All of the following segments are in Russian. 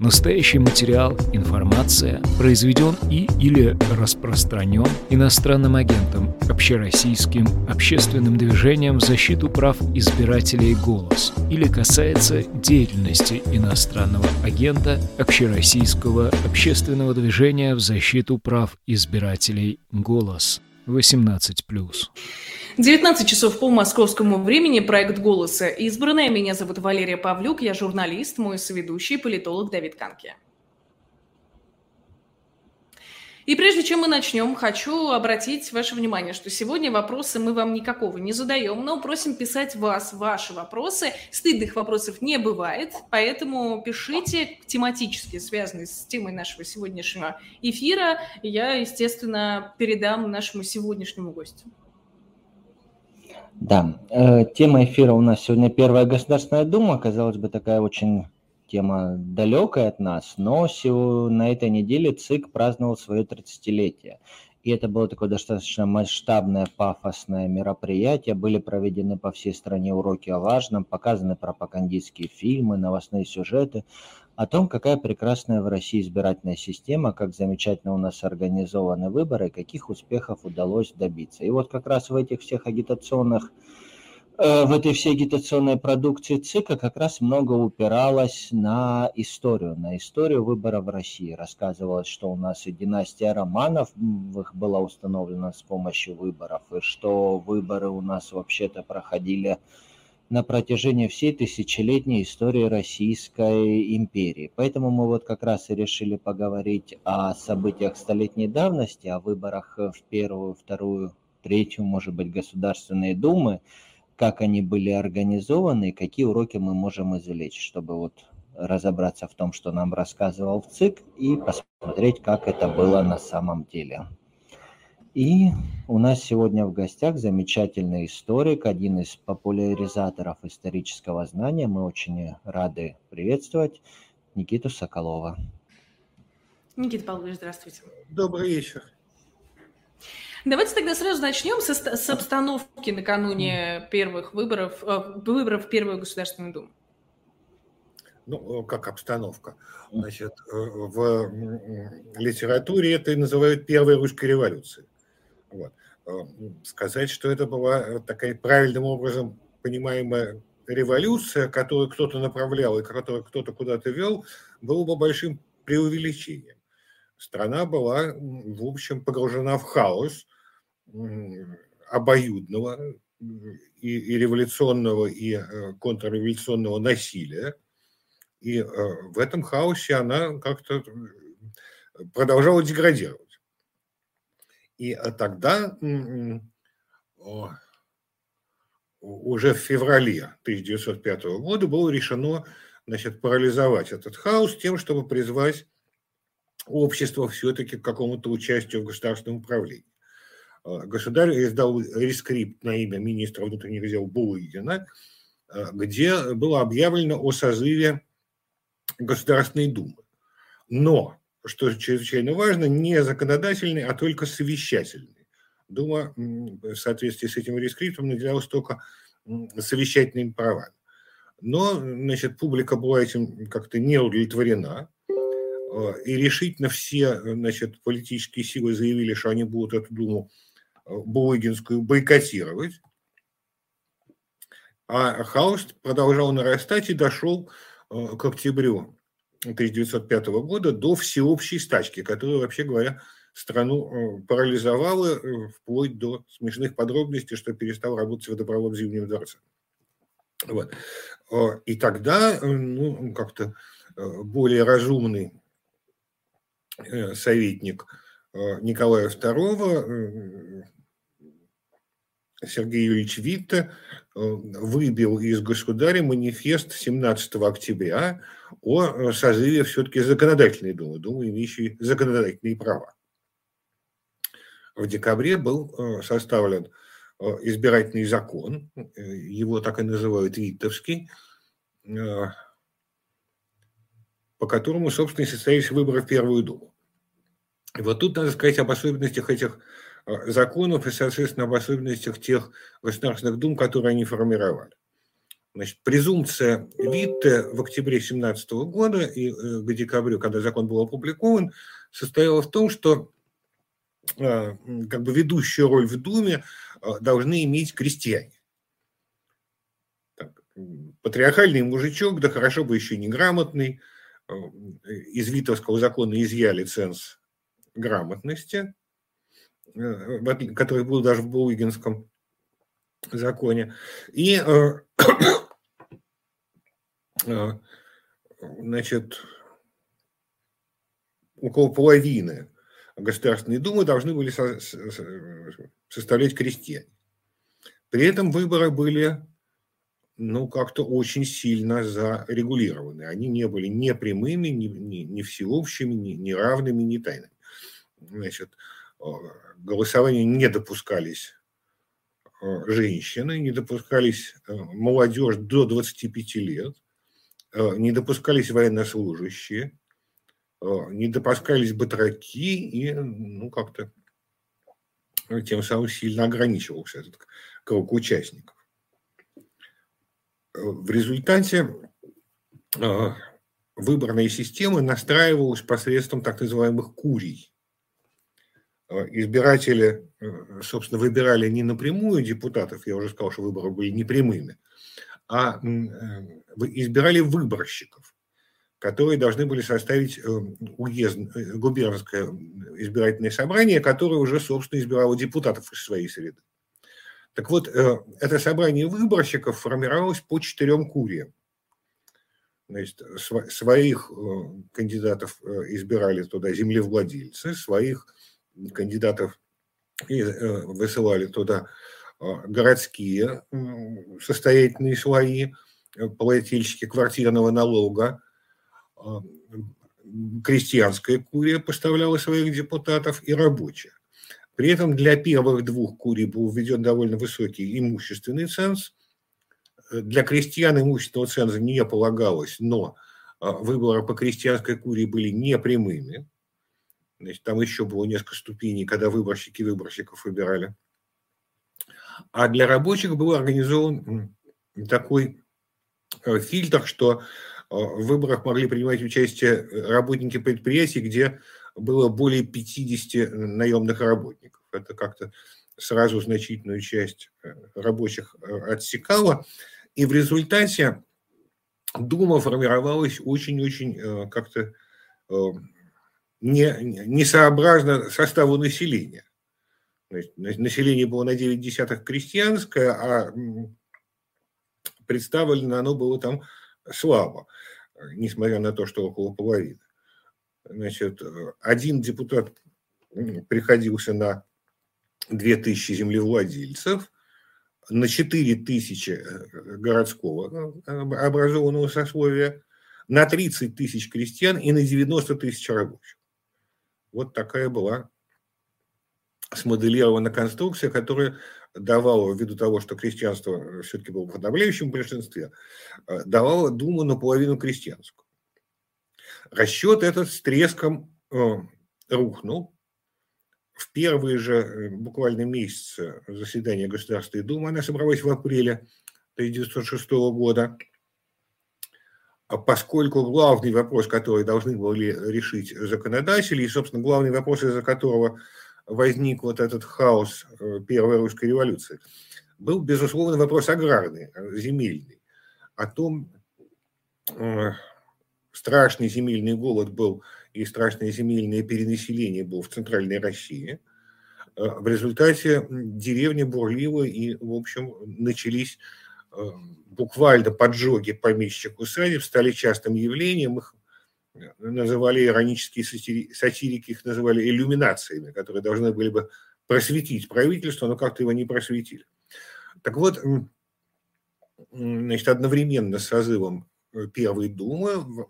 Настоящий материал, информация произведен и или распространен иностранным агентом, общероссийским общественным движением в защиту прав избирателей «Голос» или касается деятельности иностранного агента общероссийского общественного движения в защиту прав избирателей «Голос» 18+. 19 часов по московскому времени. Проект «Голоса» избранная. Меня зовут Валерия Павлюк. Я журналист, мой соведущий, политолог Давид Канки. И прежде чем мы начнем, хочу обратить ваше внимание, что сегодня вопросы мы вам никакого не задаем, но просим писать вас, ваши вопросы. Стыдных вопросов не бывает, поэтому пишите тематически связанные с темой нашего сегодняшнего эфира. Я, естественно, передам нашему сегодняшнему гостю. Да, э, тема эфира у нас сегодня Первая Государственная Дума. Казалось бы, такая очень тема далекая от нас, но на этой неделе ЦИК праздновал свое 30-летие. И это было такое достаточно масштабное, пафосное мероприятие. Были проведены по всей стране уроки о важном, показаны пропагандистские фильмы, новостные сюжеты о том, какая прекрасная в России избирательная система, как замечательно у нас организованы выборы, каких успехов удалось добиться. И вот как раз в этих всех агитационных э, в этой всей агитационной продукции ЦИКа как раз много упиралось на историю, на историю выборов в России. Рассказывалось, что у нас и династия Романов была установлена с помощью выборов, и что выборы у нас вообще-то проходили на протяжении всей тысячелетней истории Российской империи. Поэтому мы вот как раз и решили поговорить о событиях столетней давности, о выборах в первую, вторую, третью, может быть, Государственные Думы, как они были организованы, какие уроки мы можем извлечь, чтобы вот разобраться в том, что нам рассказывал ЦИК, и посмотреть, как это было на самом деле. И у нас сегодня в гостях замечательный историк, один из популяризаторов исторического знания. Мы очень рады приветствовать Никиту Соколова. Никита Павлович, здравствуйте. Добрый вечер. Давайте тогда сразу начнем с, с обстановки накануне первых выборов, э, выборов в Первую Государственную Думу. Ну, как обстановка. Значит, э, в литературе это и называют первой русской революцией. Вот. Э, сказать, что это была э, такая правильным образом понимаемая революция, которую кто-то направлял и которую кто-то куда-то вел, было бы большим преувеличением. Страна была, в общем, погружена в хаос обоюдного и, и революционного, и э, контрреволюционного насилия. И в этом хаосе она как-то продолжала деградировать. И а тогда уже в феврале 1905 года было решено значит, парализовать этот хаос тем, чтобы призвать общество все-таки к какому-то участию в государственном управлении. А, государь издал рескрипт на имя министра внутренних дел Булыгина, а, где было объявлено о созыве Государственной Думы. Но что чрезвычайно важно, не законодательный, а только совещательный. Дума в соответствии с этим рескриптом наделялась только совещательными правами. Но, значит, публика была этим как-то не удовлетворена, э, и решительно все, значит, политические силы заявили, что они будут эту Думу э, Булыгинскую бойкотировать. А хаос продолжал нарастать и дошел э, к октябрю 1905 года до всеобщей стачки, которая, вообще говоря, страну э, парализовала э, вплоть до смешных подробностей, что перестал работать водопровод в Зимнем дворце. Вот. Э, и тогда ну, как-то более разумный советник Николая II Сергей Юрьевич Витте выбил из государя манифест 17 октября о э, созыве все-таки законодательной думы, думы, имеющей законодательные права. В декабре был э, составлен э, избирательный закон, его так и называют Виттовский, по которому, собственно, и состоялись выборы в Первую Думу. И вот тут надо сказать об особенностях этих законов и, соответственно, об особенностях тех государственных дум, которые они формировали. Значит, презумпция Витте в октябре 2017 года и к декабрю, когда закон был опубликован, состояла в том, что как бы ведущую роль в Думе должны иметь крестьяне патриархальный мужичок, да хорошо бы еще неграмотный, э, из Витовского закона изъяли ценз грамотности, э, который был даже в Булыгинском законе. И э, значит, около половины Государственной Думы должны были составлять крестьяне. При этом выборы были ну, как-то очень сильно зарегулированы. Они не были ни прямыми, ни, ни, ни всеобщими, ни, ни равными, ни тайными. Значит, э, голосования не допускались э, женщины, не допускались э, молодежь до 25 лет, не допускались военнослужащие, не допускались батраки и, ну, как-то тем самым сильно ограничивался этот круг участников. В результате выборная система настраивалась посредством так называемых курий. А, избиратели, э, собственно, выбирали не напрямую депутатов, я уже сказал, что выборы были непрямыми, а э, избирали выборщиков, которые должны были составить э, уезд, губернское избирательное собрание, которое уже, собственно, избирало депутатов из своей среды. Так вот, э, это собрание выборщиков формировалось по четырем куриям. Значит, своих э, кандидатов э, избирали туда землевладельцы, своих кандидатов высылали туда городские состоятельные слои, плательщики квартирного налога, крестьянская курия поставляла своих депутатов и рабочая. При этом для первых двух курий был введен довольно высокий имущественный ценз. Для крестьян имущественного ценза не полагалось, но а, выборы по крестьянской курии были непрямыми. Значит, там еще было несколько ступеней, когда выборщики выборщиков выбирали. А для рабочих был организован такой э, фильтр, что а, в выборах могли принимать участие работники предприятий, где было более 50 наемных работников. Это как-то сразу значительную часть э, рабочих э, отсекало. И в результате Дума формировалась очень-очень э, как-то не, несообразно составу населения. население было на 9 десятых крестьянское, а представлено оно было там слабо, несмотря на то, что около половины значит, один депутат приходился на 2000 землевладельцев, на 4000 э, городского э, образованного сословия, на 30 тысяч крестьян и на 90 тысяч рабочих. Вот такая была смоделирована конструкция, которая давала, ввиду того, что крестьянство все-таки было в подавляющем большинстве, э, давала Думу наполовину крестьянскую. Расчет этот с треском э, рухнул. В первые же э, буквально месяцы заседания Государственной Думы, она собралась в апреле 1906 года, поскольку главный вопрос, который должны были решить законодатели, и, собственно, главный вопрос, из-за которого возник вот этот хаос э, Первой русской революции, был, безусловно, вопрос аграрный, земельный, о том, страшный земельный голод был и страшное земельное перенаселение было в Центральной России. Э, в результате деревня бурлила и, в общем, начались э, буквально поджоги помещичьих усадеб, стали частым явлением. Их э, называли иронические сатирики, их называли иллюминациями, которые должны были бы просветить правительство, но как-то его не просветили. Так вот, значит, одновременно с созывом Э, Первой Думы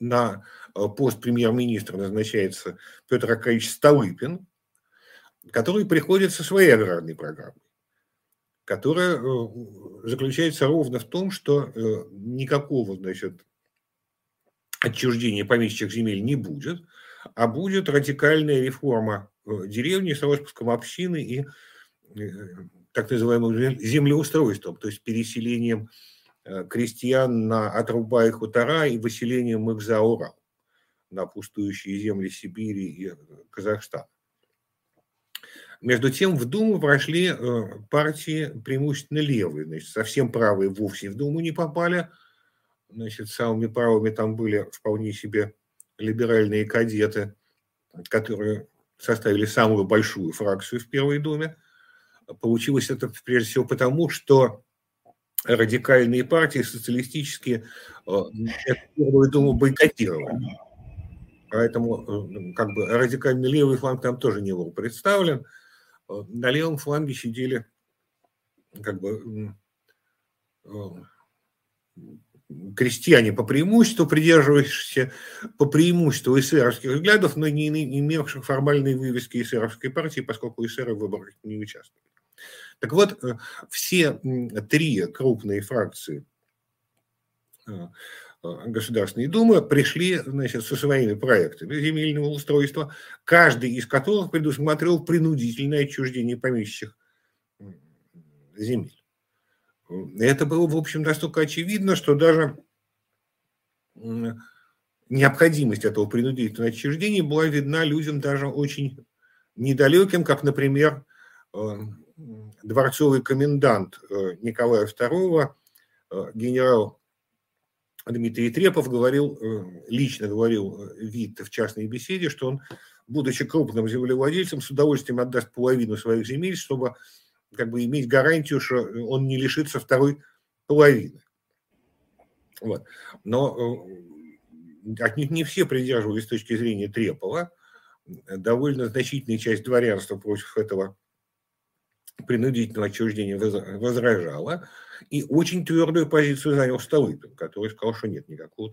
на э, пост премьер-министра назначается Петр Аркадьевич Столыпин, который приходит со своей аграрной программой, которая э, заключается ровно в том, что никакого значит, отчуждения помещичьих земель не будет, а будет радикальная реформа деревни с распуском общины и так называемым землеустройством, то есть переселением крестьян на отруба и хутора и выселением их за Урал на пустующие земли Сибири и Казахстана. Между тем в Думу прошли партии преимущественно левые, значит, совсем правые вовсе в Думу не попали, значит, самыми правыми там были вполне себе либеральные кадеты, которые составили самую большую фракцию в Первой Думе. Получилось это прежде всего потому, что радикальные партии социалистические э, Первую Думу бойкотировали. Поэтому э, как бы радикальный левый фланг там тоже не был представлен. Э, на левом фланге сидели как бы крестьяне по преимуществу, придерживающиеся по преимуществу эсеровских взглядов, но не имевших формальной вывески эсеровской партии, поскольку эсеры в выборах не участвовали. Так вот, э, все три крупные фракции э, э, Государственной Думы пришли значит, со своими проектами земельного устройства, каждый из которых предусматривал принудительное отчуждение помещичьих земель. Это было, в общем, настолько очевидно, что даже необходимость этого принудительного отчуждения была видна людям даже очень недалеким, как, например, э, дворцовый комендант э, Николая II, э, генерал Дмитрий Трепов говорил, лично говорил Вит в частной беседе, что он, будучи крупным землевладельцем, с удовольствием отдаст половину своих земель, чтобы как бы иметь гарантию, что он не лишится второй половины. Вот. Но э, отнюдь не все придерживались с точки зрения Трепова. Довольно значительная часть дворянства против этого принудительного отчуждения возражала. И очень твердую позицию занял Столыпин, который сказал, что нет, никакого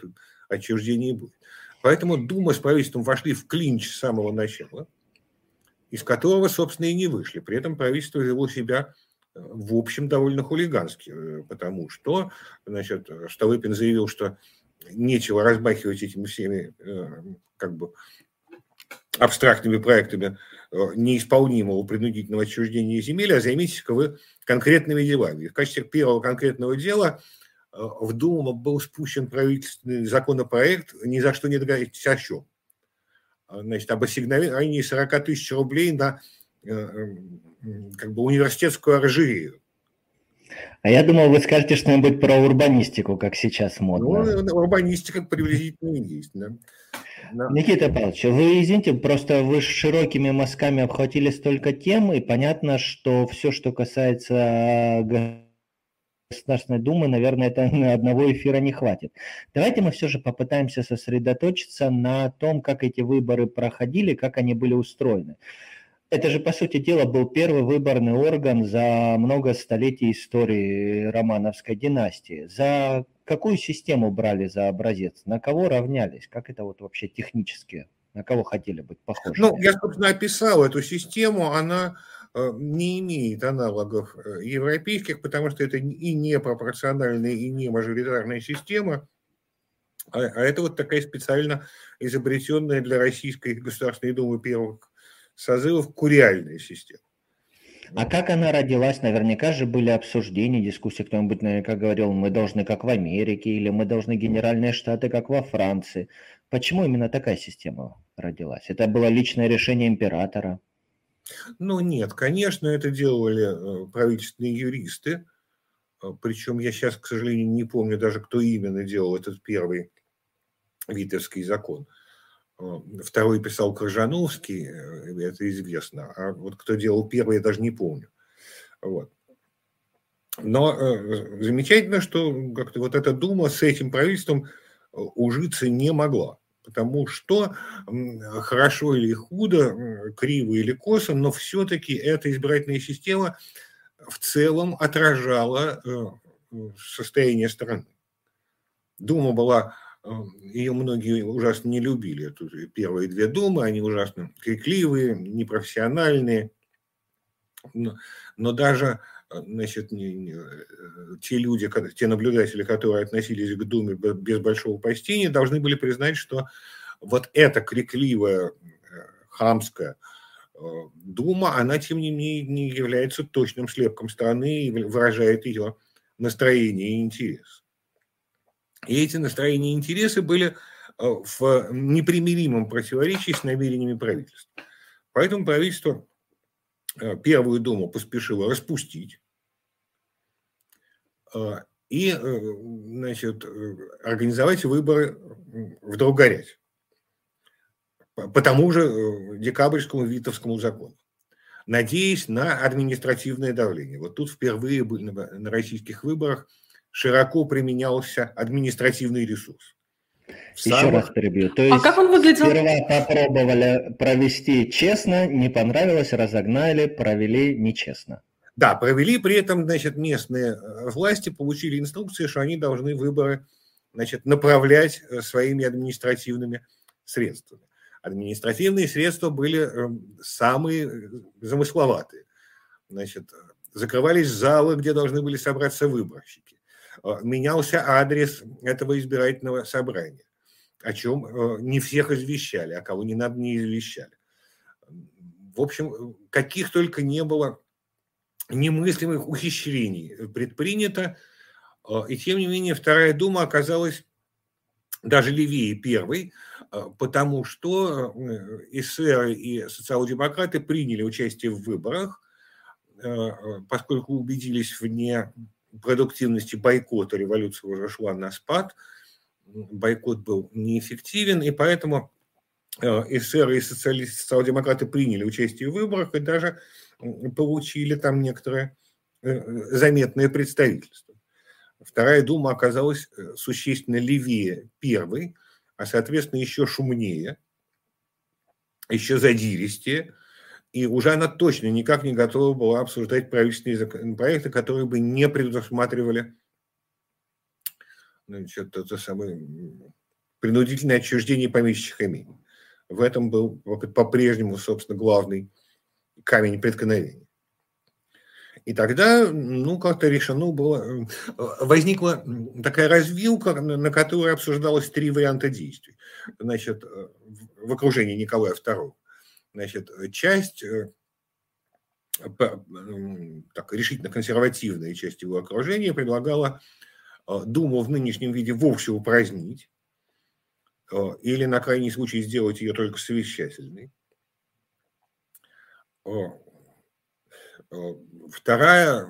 отчуждения не будет. Поэтому Дума с правительством вошли в клинч с самого начала – из которого, собственно, и не вышли. При этом правительство вело себя э, в общем довольно хулигански, э, потому что, значит, Столыпин заявил, что нечего разбахивать этими всеми э, как бы абстрактными проектами неисполнимого принудительного отчуждения земель, а займитесь-ка вы конкретными делами. И в качестве первого конкретного дела в Думу был спущен правительственный законопроект «Ни за что не договоритесь о чем» значит, об ассигновании 40 тысяч рублей на э, как бы университетскую оранжерею. А я думал, вы скажете что-нибудь про урбанистику, как сейчас модно. Ну, урбанистика приблизительно есть, да. Но... Никита Павлович, вы, извините, просто вы широкими мазками обхватили столько тем, и понятно, что все, что касается Государственной Думы, наверное, это на одного эфира не хватит. Давайте мы все же попытаемся сосредоточиться на том, как эти выборы проходили, как они были устроены. Это же, по сути дела, был первый выборный орган за много столетий истории Романовской династии. За какую систему брали за образец? На кого равнялись? Как это вот вообще технически? На кого хотели быть похожи? Ну, я, собственно, описал эту систему. Она Э, не имеет аналогов э, европейских, потому что это и не пропорциональная, и не мажоритарная система, а, а это вот такая специально изобретенная для Российской Государственной Думы первых созывов куриальная система. А как она родилась? Наверняка же были обсуждения, дискуссии. Кто-нибудь наверняка говорил, мы должны как в Америке, или мы должны генеральные штаты, как во Франции. Почему именно такая система родилась? Это было личное решение императора? Ну нет, конечно, это делали э, правительственные юристы, э, причем я сейчас, к сожалению, не помню даже, кто именно делал этот первый Витовский закон. Э, второй писал Коржановский, это известно, а вот кто делал первый, я даже не помню. Вот. Но замечательно, что как-то вот эта дума с этим правительством ужиться не могла потому что хорошо или худо, криво или косо, но все-таки эта избирательная система в целом отражала э, состояние страны. Дума была, э, ее многие ужасно не любили, тут первые две думы, они ужасно крикливые, непрофессиональные, но, но даже значит, не, не, те люди, те наблюдатели, которые относились к Думе без большого почтения, должны были признать, что вот эта крикливая, хамская, Дума, она, тем не менее, не является точным слепком страны и выражает ее настроение и интерес. И эти настроения и интересы были в непримиримом противоречии с намерениями правительства. Поэтому правительство Первую Думу поспешило распустить и значит, организовать выборы в Долгорязь по тому же э, декабрьскому Витовскому закону, надеясь на административное давление. Вот тут впервые на российских выборах широко применялся административный ресурс. Еще самых... раз перебью. То а есть а как он выглядел? Сперва попробовали провести честно, не понравилось, разогнали, провели нечестно. Да, провели при этом, значит, местные э, власти получили инструкции, что они должны выборы, значит, направлять э, своими административными средствами административные средства были эм, самые э, замысловатые. Значит, закрывались залы, где должны были собраться выборщики. Э, менялся адрес этого избирательного собрания, о чем э, не всех извещали, а кого не надо, не извещали. В общем, каких только не было немыслимых ухищрений предпринято, и тем не менее Вторая Дума оказалась даже левее первой, потому что э, эсеры и социал-демократы приняли участие в выборах, э, э, поскольку убедились в непродуктивности бойкота, революция уже шла на спад, бойкот был неэффективен, и поэтому эсеры и социал-демократы приняли участие в выборах и даже получили там некоторое заметное представительство. Вторая дума оказалась существенно левее первой, а соответственно еще шумнее, еще задиристее, и уже она точно никак не готова была обсуждать правительственные законопроекты, которые бы не предусматривали значит, это самое принудительное отчуждение помещичьих имений. В этом был по-прежнему, собственно, главный камень преткновения. И тогда, ну, как-то решено было, э, возникла такая развилка, на которой обсуждалось три варианта действий. Значит, э, в окружении Николая II. Значит, часть э, так, решительно консервативная часть его окружения предлагала Думу в нынешнем виде вовсе упразднить или, на крайний случай, сделать ее только совещательной. Э, вторая,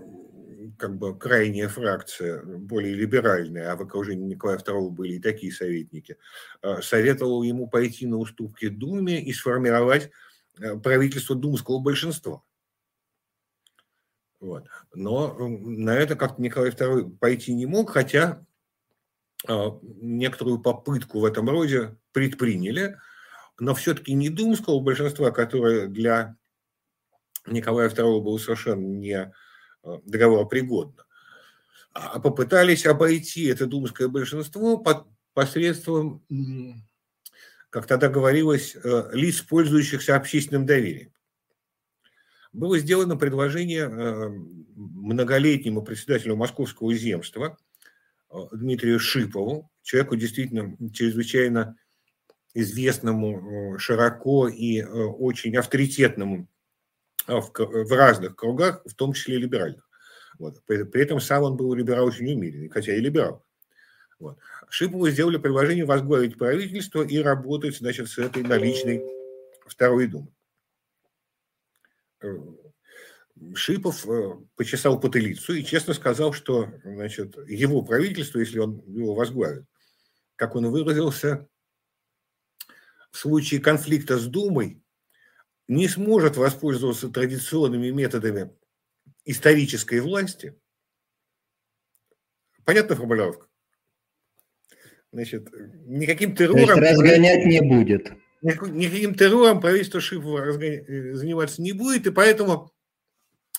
как бы крайняя фракция, более либеральная, а в окружении Николая II были и такие советники, э, советовала ему пойти на уступки Думе и сформировать э, правительство думского большинства. Вот. Но на это как-то Николай II пойти не мог, хотя некоторую попытку в этом роде предприняли, но все-таки не думского большинства, которое для Николая II было совершенно не э, договоропригодно. А попытались обойти это думское большинство под посредством, как тогда говорилось, э, лиц, пользующихся общественным доверием. Было сделано предложение э, многолетнему председателю Московского земства Дмитрию Шипову, человеку действительно чрезвычайно известному широко и очень авторитетному в, разных кругах, в том числе либеральных. Вот. При этом сам он был либерал очень умеренный, хотя и либерал. Вот. Шипову сделали предложение возглавить правительство и работать значит, с этой наличной Второй Думы. Э, Шипов э, почесал потылицу и честно сказал, что значит, его правительство, если он его возглавит, как он выразился, в случае конфликта с Думой не сможет воспользоваться традиционными методами исторической власти, понятна формулировка? Значит, никаким террором... То есть разгонять не будет. Никаким террором правительство Шипова разгон... заниматься не будет, и поэтому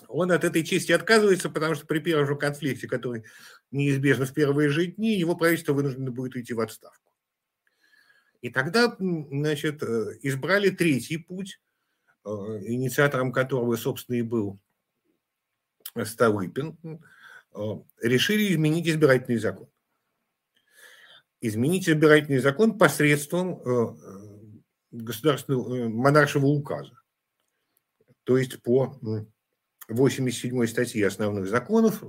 он от этой чести отказывается, потому что при первом же конфликте, который неизбежно в первые же дни, его правительство вынуждено будет уйти в отставку. И тогда, значит, э, избрали третий путь, Э, инициатором которого, собственно, и был Столыпин, э, решили изменить избирательный закон. Изменить избирательный закон посредством э, государственного монаршего указа. то есть по 87 статье основных законов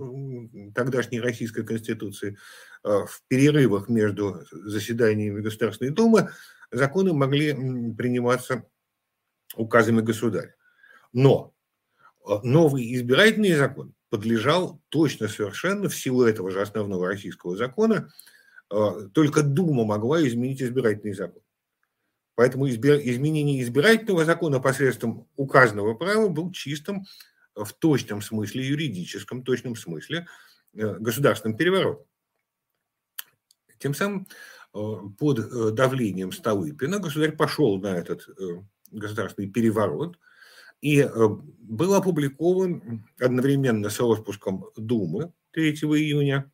тогдашней Российской Конституции, э, в перерывах между заседаниями Государственной Думы законы могли приниматься указами государя. Но э, новый избирательный закон подлежал точно совершенно в силу этого же основного российского закона, э, только Дума могла изменить избирательный закон. Поэтому изменение избирательного закона посредством указанного права был чистым в точном смысле, юридическом точном смысле, э, государственным переворотом. Тем самым э, под э, давлением Столыпина государь пошел на этот государственный переворот и был опубликован одновременно с распуском Думы 3 июня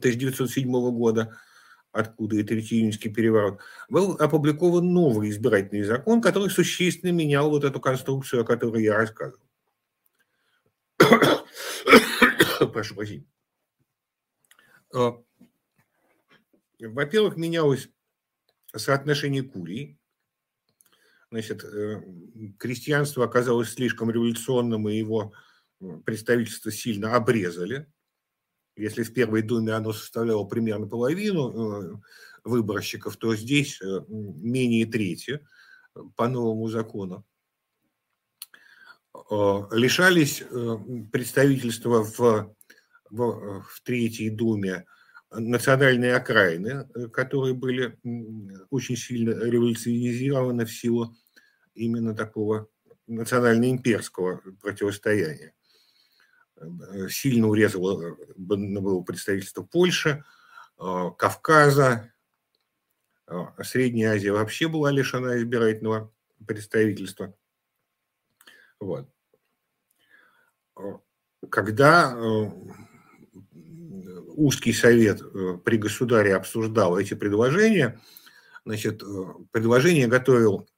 1907 года, откуда и Третий июньский переворот, был опубликован новый избирательный закон, который существенно менял вот эту конструкцию, о которой я рассказывал. Прошу прощения. А, во-первых, менялось соотношение курий. Значит, э, крестьянство оказалось слишком революционным, и его представительство сильно обрезали. Если в Первой Думе оно составляло примерно половину э, выборщиков, то здесь э, менее трети по новому закону. Э, лишались э, представительства в, в, в Третьей Думе национальные окраины, э, которые были очень сильно революционизированы в силу именно такого национально-имперского противостояния. Сильно урезало было представительство Польши, Кавказа, Средняя Азия вообще была лишена избирательного представительства. Вот. Когда э, узкий совет э, при государе обсуждал эти предложения, значит, э, предложение готовил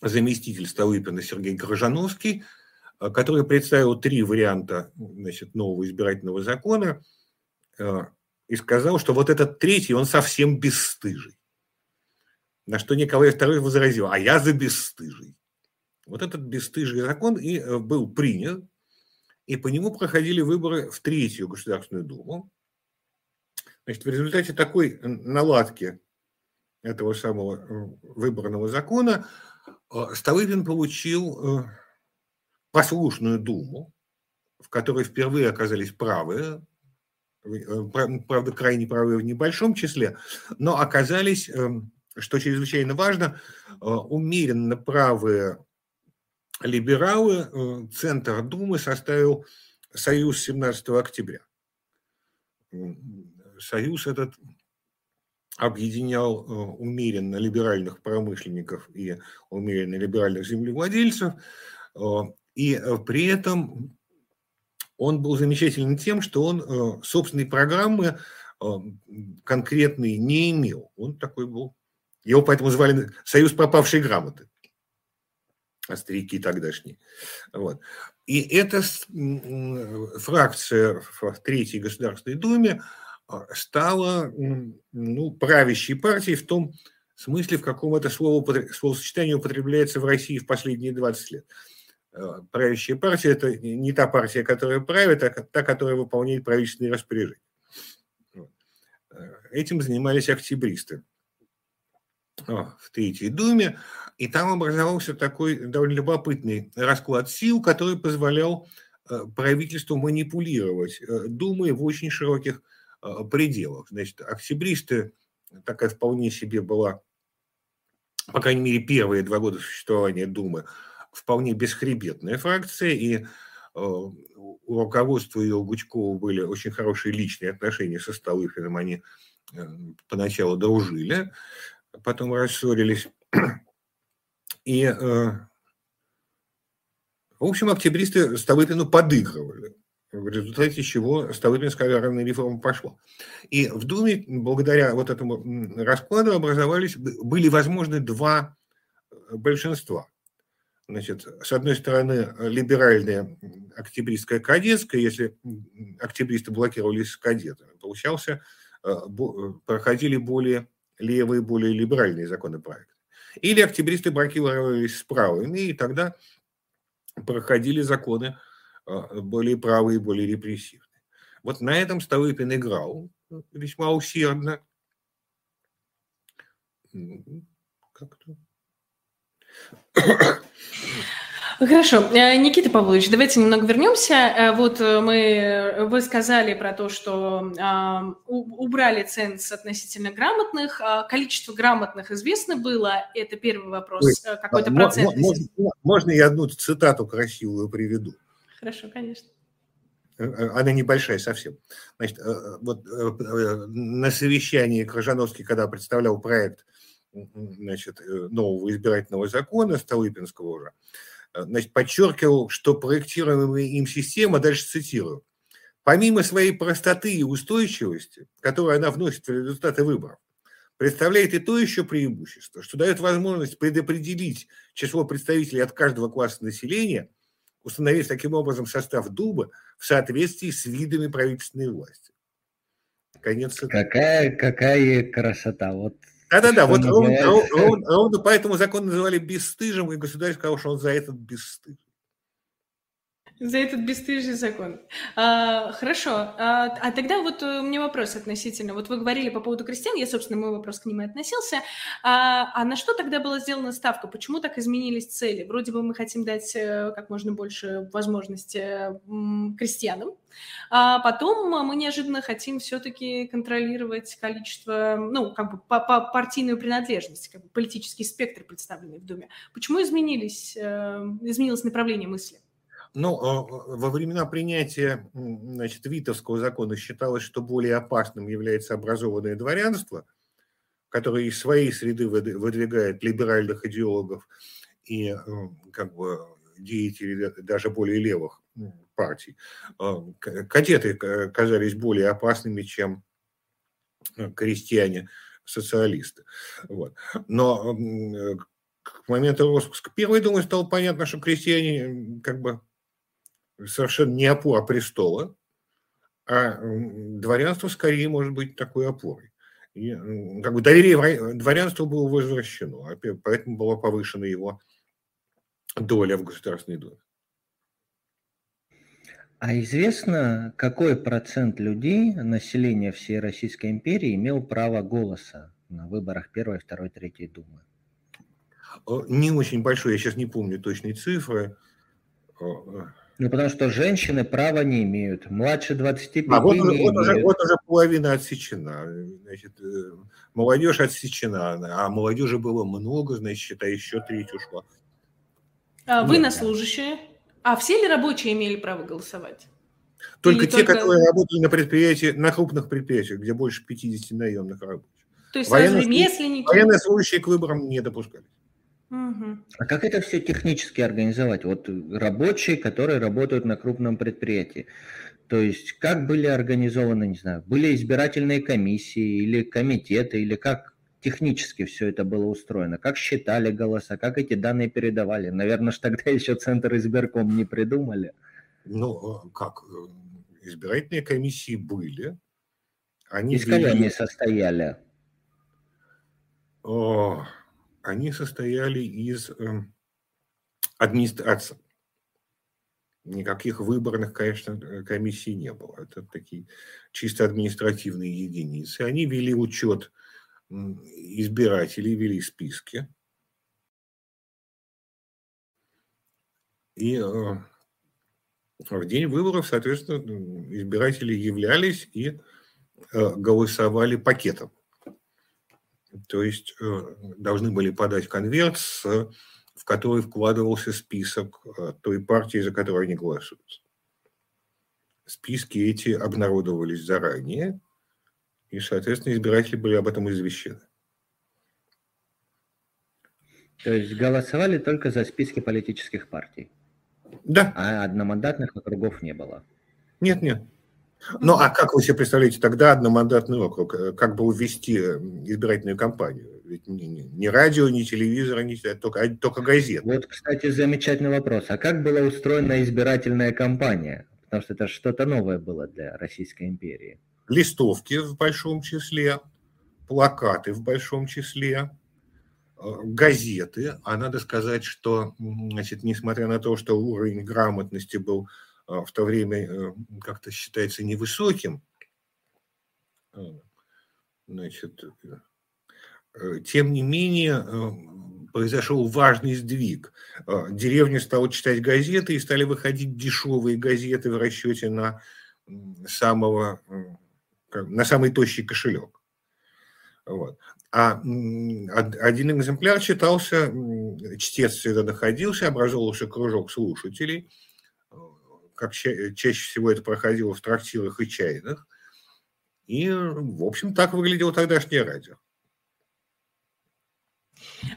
заместитель Столыпина Сергей Крыжановский, который представил три варианта значит, нового избирательного закона и сказал, что вот этот третий, он совсем бесстыжий. На что Николай II возразил, а я за бесстыжий. Вот этот бесстыжий закон и э, был принят, и по нему проходили выборы в Третью Государственную Думу. Значит, в результате такой наладки этого самого э, выборного закона э, Столыпин получил послушную Думу, в которой впервые оказались правые, правда, крайне правые в небольшом числе, но оказались, что чрезвычайно важно, умеренно правые либералы, э, Центр Думы составил союз 17 октября. Союз этот объединял э, умеренно либеральных промышленников и умеренно либеральных землевладельцев, э, и при этом он был замечателен тем, что он собственной программы конкретной не имел. Он такой был. Его поэтому звали Союз пропавшей грамоты старики тогдашние. Вот. И эта фракция в Третьей Государственной Думе а, стала ну, правящей партией в том смысле, в каком это слово, словосочетание употребляется в России в последние 20 лет. А, правящая партия – это не та партия, которая правит, а та, которая выполняет правительственные распоряжения. Этим занимались октябристы в Третьей Думе. И там образовался такой довольно любопытный расклад сил, который позволял э, правительству манипулировать э, Думой в очень широких э, пределах. Значит, октябристы, такая вполне себе была, по крайней мере, первые два года существования Думы, вполне бесхребетная фракция, и у руководства ее Гучкова были очень хорошие личные отношения со Столыпиным, они поначалу дружили, потом рассорились. И, э, в общем, октябристы Столыпину подыгрывали, в результате чего Столыпинская аграрная реформа пошла. И в Думе, благодаря вот этому раскладу, образовались, были возможны два э, большинства. Значит, с одной стороны, либеральная октябристская кадетская, если октябристы блокировались с кадетами, получался, э, проходили более левые, более либеральные законопроекты. Или октябристы блокировались с правыми, и тогда проходили законы более правые, более репрессивные. Вот на этом Столыпин играл весьма усердно. Как-то. Хорошо. Э, Никита Павлович, давайте немного вернемся. Э, вот э, мы, вы сказали про то, что убрали ценз относительно грамотных. А количество грамотных известно было. Это первый вопрос. Ой, Какой-то процент? Можно, можно я одну цитату красивую приведу? Хорошо, конечно. Она небольшая совсем. Значит, вот на совещании Крыжановский, когда представлял проект значит, нового избирательного закона Столыпинского уже, Э, значит, подчеркивал, что проектируемая им система, дальше цитирую, помимо своей простоты и устойчивости, которую она вносит в результаты выборов, представляет и то еще преимущество, что дает возможность предопределить число представителей от каждого класса населения, установив таким образом состав Дуба в соответствии с видами правительственной власти. Конец Какая, какая красота. Вот да-да-да, вот ровно, ровно, ровно поэтому закон называли бесстыжим, и государь сказал, что он за этот бесстыж. За этот бесстыжий закон. А, хорошо. А, а тогда вот э, у меня вопрос относительно. Вот вы говорили по поводу крестьян, я, собственно, мой вопрос к ним и относился. А, а на что тогда была сделана ставка? Почему так изменились цели? Вроде бы мы хотим дать э, как можно больше возможности крестьянам, а потом мы неожиданно хотим все-таки контролировать количество, ну, как бы по, по партийную принадлежность, как бы политический спектр, представленный в Думе. Почему изменились, э, изменилось направление мысли? Ну, а, во времена принятия значит, Витовского закона считалось, что более опасным является образованное дворянство, которое из своей среды выдвигает либеральных идеологов и как бы деятелей даже более левых партий. А, кадеты казались более опасными, чем э, крестьяне-социалисты. Вот. Но к моменту распуска Первой Думы стало понятно, что крестьяне как бы совершенно не опора престола, а дворянство скорее может быть такой опорой. И, как бы доверие дворянству было возвращено, а поэтому была повышена его доля в Государственной Думе. А известно, какой процент людей, населения всей Российской империи, имел право голоса на выборах первой, второй, третьей Думы? Не очень большой, я сейчас не помню точные цифры. Ну, потому что женщины права не имеют. Младше 25 а, вот, не вот, имеют. Уже, вот уже половина отсечена. Значит, э, молодежь отсечена, а молодежи было много, значит, считай, еще треть ушла. А, военнослужащие? А все ли рабочие имели право голосовать? Только Или те, только... которые работали на предприятии, на крупных предприятиях, где больше 50 наемных рабочих. То есть ремесленники? Военнослужащие к выборам не допускались. А как это все технически организовать? Вот рабочие, которые работают на крупном предприятии. То есть как были организованы, не знаю, были избирательные комиссии или комитеты, или как технически все это было устроено? Как считали голоса, как эти данные передавали? Наверное, ж тогда еще Центр избирком не придумали. Ну, как? Избирательные комиссии были. Они Из они состояли? О, они состояли из эм, администрации. Никаких выборных, конечно, э, комиссий не было. Это такие чисто административные единицы. Они вели учет избирателей, вели списки. И э, в день выборов, соответственно, избиратели являлись и э, голосовали пакетом. То есть э, должны были подать конверт, в который вкладывался список э, той партии, за которую они голосуют. Списки эти обнародовались заранее, и, соответственно, избиратели были об этом извещены. То есть голосовали только за списки политических партий? Да. А одномандатных округов не было? Нет, нет. Ну, а как вы себе представляете тогда одномандатный округ? Э, как бы ввести э, избирательную кампанию? Ведь ни, ни, ни радио, ни телевизора, ни, только, только газет. Вот, кстати, замечательный вопрос. А как была устроена избирательная кампания? Потому что это что-то новое было для Российской империи. Листовки в большом числе, плакаты в большом числе, газеты, а надо сказать, что, значит, несмотря на то, что уровень грамотности был в то время как-то считается невысоким, значит, тем не менее произошел важный сдвиг. Деревня стала читать газеты и стали выходить дешевые газеты в расчете на самого, на самый тощий кошелек. Вот. А один экземпляр читался, чтец всегда находился, образовался кружок слушателей. Как ча- чаще всего это проходило в трактирах и чайных. И, в общем, так выглядело тогдашнее радио.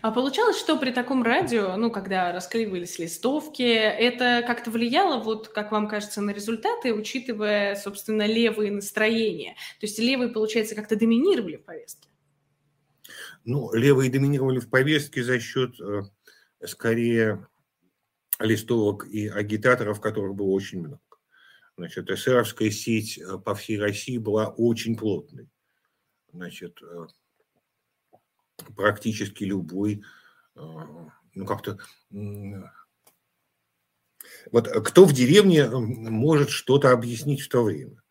А получалось, что при таком радио, ну, когда расклеивались листовки, это как-то влияло, вот, как вам кажется, на результаты, учитывая, собственно, левые настроения? То есть левые, получается, как-то доминировали в повестке? Ну, левые доминировали в повестке за счет, э, скорее, листовок и агитаторов, которых было очень много. Значит, эсеровская сеть э, по всей России была очень плотной. Значит, э, практически любой, ну как-то, вот кто в деревне может что-то объяснить в то время?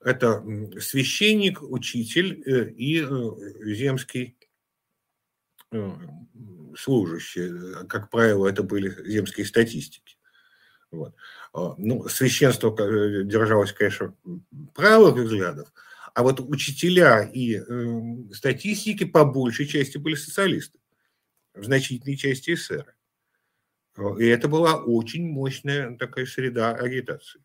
Это священник, учитель и земский служащие. Как правило, это были земские статистики. Вот. А, ну, священство э, держалось, конечно, правых взглядов, а вот учителя и э, статистики по большей части были социалисты, в значительной части эсеры. И это была очень мощная такая среда агитации.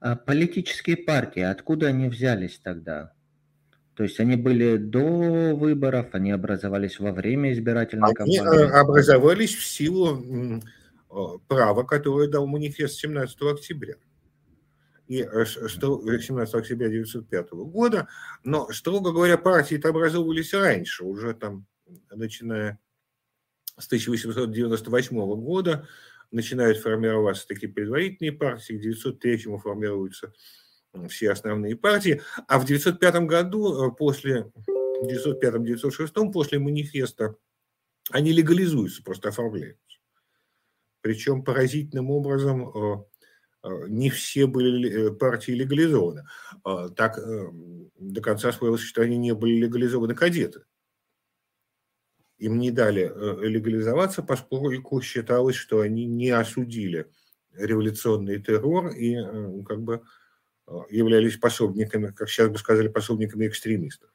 А политические партии, откуда они взялись тогда? То есть они были до выборов, они образовались во время избирательной они э, кампании? Они образовались в силу права, которое дал манифест 17 октября и 17 октября 1905 года, но, строго говоря, партии-то образовывались раньше, уже там, начиная с 1898 года, начинают формироваться такие предварительные партии, к 1903 формируются все основные партии, а в 1905 году, э, после 1905-1906, после манифеста, они легализуются, просто оформляются. Причем поразительным образом э, Э, не все были партии легализованы. Так до конца своего существования не были легализованы кадеты. Им не дали легализоваться, поскольку считалось, что они не осудили революционный террор и как бы являлись пособниками, как сейчас бы сказали, пособниками экстремистов.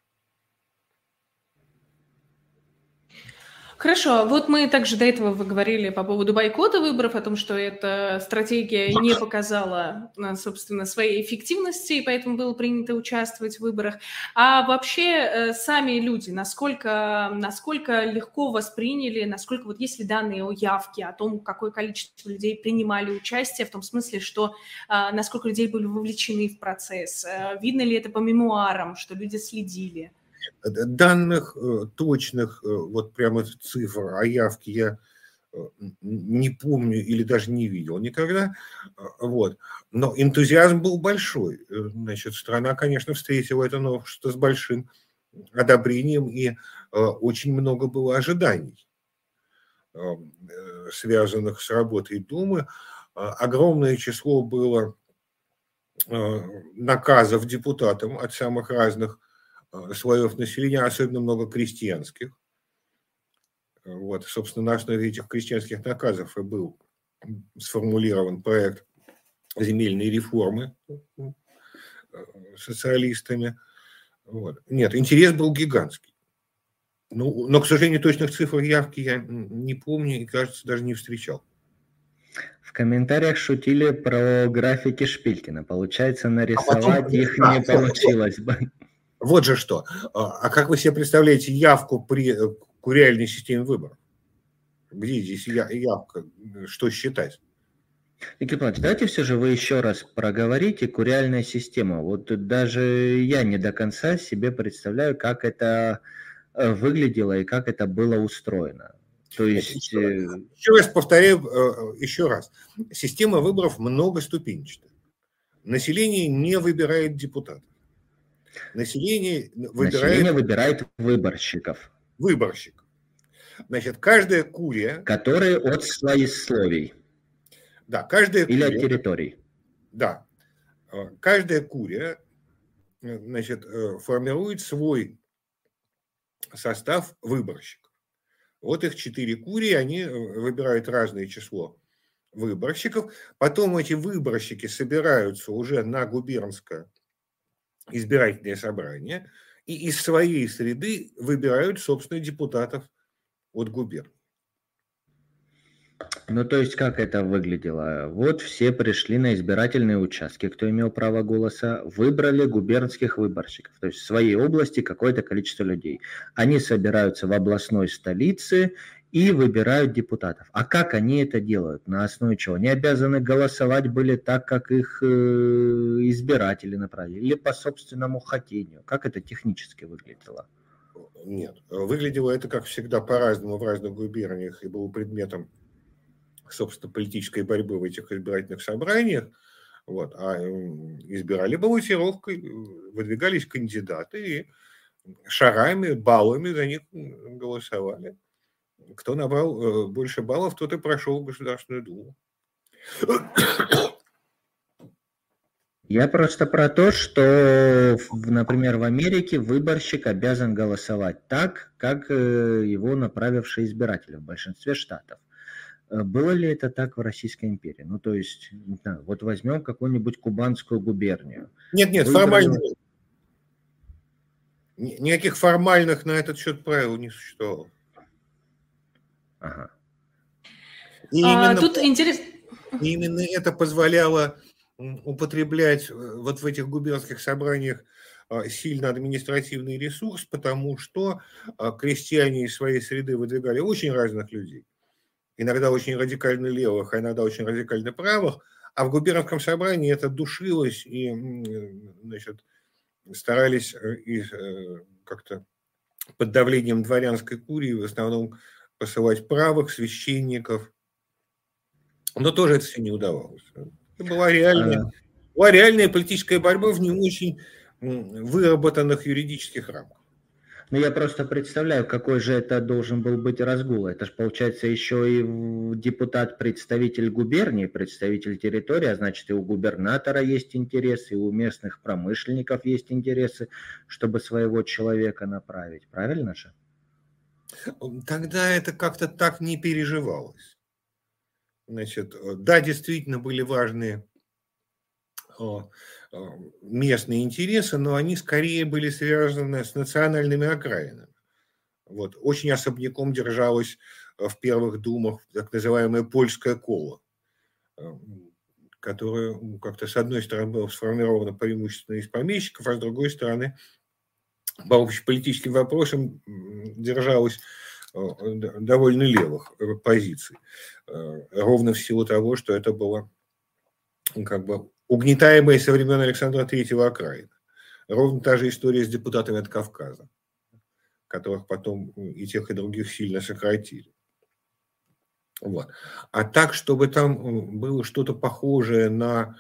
Хорошо, вот мы также до этого вы говорили по поводу бойкота выборов, о том, что эта стратегия не показала, а, собственно, своей эффективности, и поэтому было принято участвовать в выборах. А вообще э, сами люди, насколько, насколько легко восприняли, насколько вот есть ли данные о явке, о том, какое количество людей принимали участие, в том смысле, что а, насколько людей были вовлечены в процесс, э, видно ли это по мемуарам, что люди следили? Данных э, точных, э, вот прямо цифр о явке я э, не помню или даже не видел никогда. Вот. Но энтузиазм был большой. Значит, страна, конечно, встретила это новшество с большим одобрением, и очень много было ожиданий, связанных с работой Думы. Огромное число было наказов депутатам от самых разных слоев населения, особенно много крестьянских. Вот, собственно, на основе этих крестьянских наказов и был сформулирован проект земельной реформы э, социалистами. Вот. Нет, интерес был гигантский. Ну, но, к сожалению, точных цифр явки я не помню и, кажется, даже не встречал. В комментариях шутили про графики Шпилькина. Получается, нарисовать а их не получилось бы. Вот же что. А, а как вы себе представляете явку при э, куриальной системе выборов? Где здесь явка? Что считать? Никита Павлович, давайте все же вы еще раз проговорите куриальная система. Вот даже я не до конца себе представляю, как это э, выглядело и как это было устроено. То есть... Еще, э, еще раз повторяю, еще раз. Система выборов многоступенчатая. Население не выбирает депутатов. Население выбирает... Население выбирает выборщиков. выборщик. Значит, каждая курия... Которые от слоисловий. Да, каждая Или курия... от территорий. Да. Э, каждая курия э, значит, э, формирует свой состав выборщиков. Вот их четыре курии, они выбирают разное число выборщиков. Потом эти выборщики собираются уже на губернское избирательное собрание и из своей среды выбирают, собственно, депутатов от губернии. Ну, то есть, как это выглядело? Вот все пришли на избирательные участки, кто имел право голоса, выбрали губернских выборщиков, то есть в своей области какое-то количество людей. Они собираются в областной столице и выбирают депутатов. А как они это делают? На основе чего? Они обязаны голосовать были так, как их э, избиратели направили, или по собственному хотению? Как это технически выглядело? Нет, выглядело это, как всегда, по-разному в разных губерниях и было предметом собственно, политической борьбы в этих избирательных собраниях, вот, а избирали баллотировкой, выдвигались кандидаты и шарами, баллами за них голосовали. Кто набрал э, больше баллов, тот и прошел Государственную Думу. Я просто про то, что, например, в Америке выборщик обязан голосовать так, как э, его направившие избиратели в большинстве штатов. Э, было ли это так в Российской империи? Ну, то есть, не знаю, вот возьмем какую-нибудь кубанскую губернию. Нет, нет, Выбрали... формально. Никаких формальных на этот счет правил не существовало. Ага. И а, именно, тут интересно. Именно это позволяло употреблять э, вот в этих губернских собраниях а, сильно административный ресурс, потому что а, крестьяне из своей среды выдвигали очень разных людей иногда очень радикально левых, а иногда очень радикально правых, а в губернском собрании это душилось и значит, старались э, и э, как-то под давлением дворянской курии в основном посылать правых священников. Но тоже это все не удавалось. Это была реальная, а. была реальная политическая борьба в не очень выработанных юридических рамках. Ну, я просто представляю, какой же это должен был быть разгул. Это же, получается, еще и депутат-представитель губернии, представитель территории, а значит, и у губернатора есть интересы, и у местных промышленников есть интересы, чтобы своего человека направить. Правильно же? Тогда это как-то так не переживалось. Значит, да, действительно были важные Э, местные интересы, но они скорее были связаны с национальными окраинами. Вот. Очень особняком держалась э, в первых думах так называемая польская кола, э, которая как-то с одной стороны была сформирована преимущественно из помещиков, а с другой стороны по общеполитическим вопросам держалась довольно левых позиций. Ровно в силу того, что это было как бы угнетаемые со времен Александра Третьего окраина. Ровно та же история с депутатами от Кавказа, которых потом и тех, и других сильно сократили. Вот. А так, чтобы там было что-то похожее на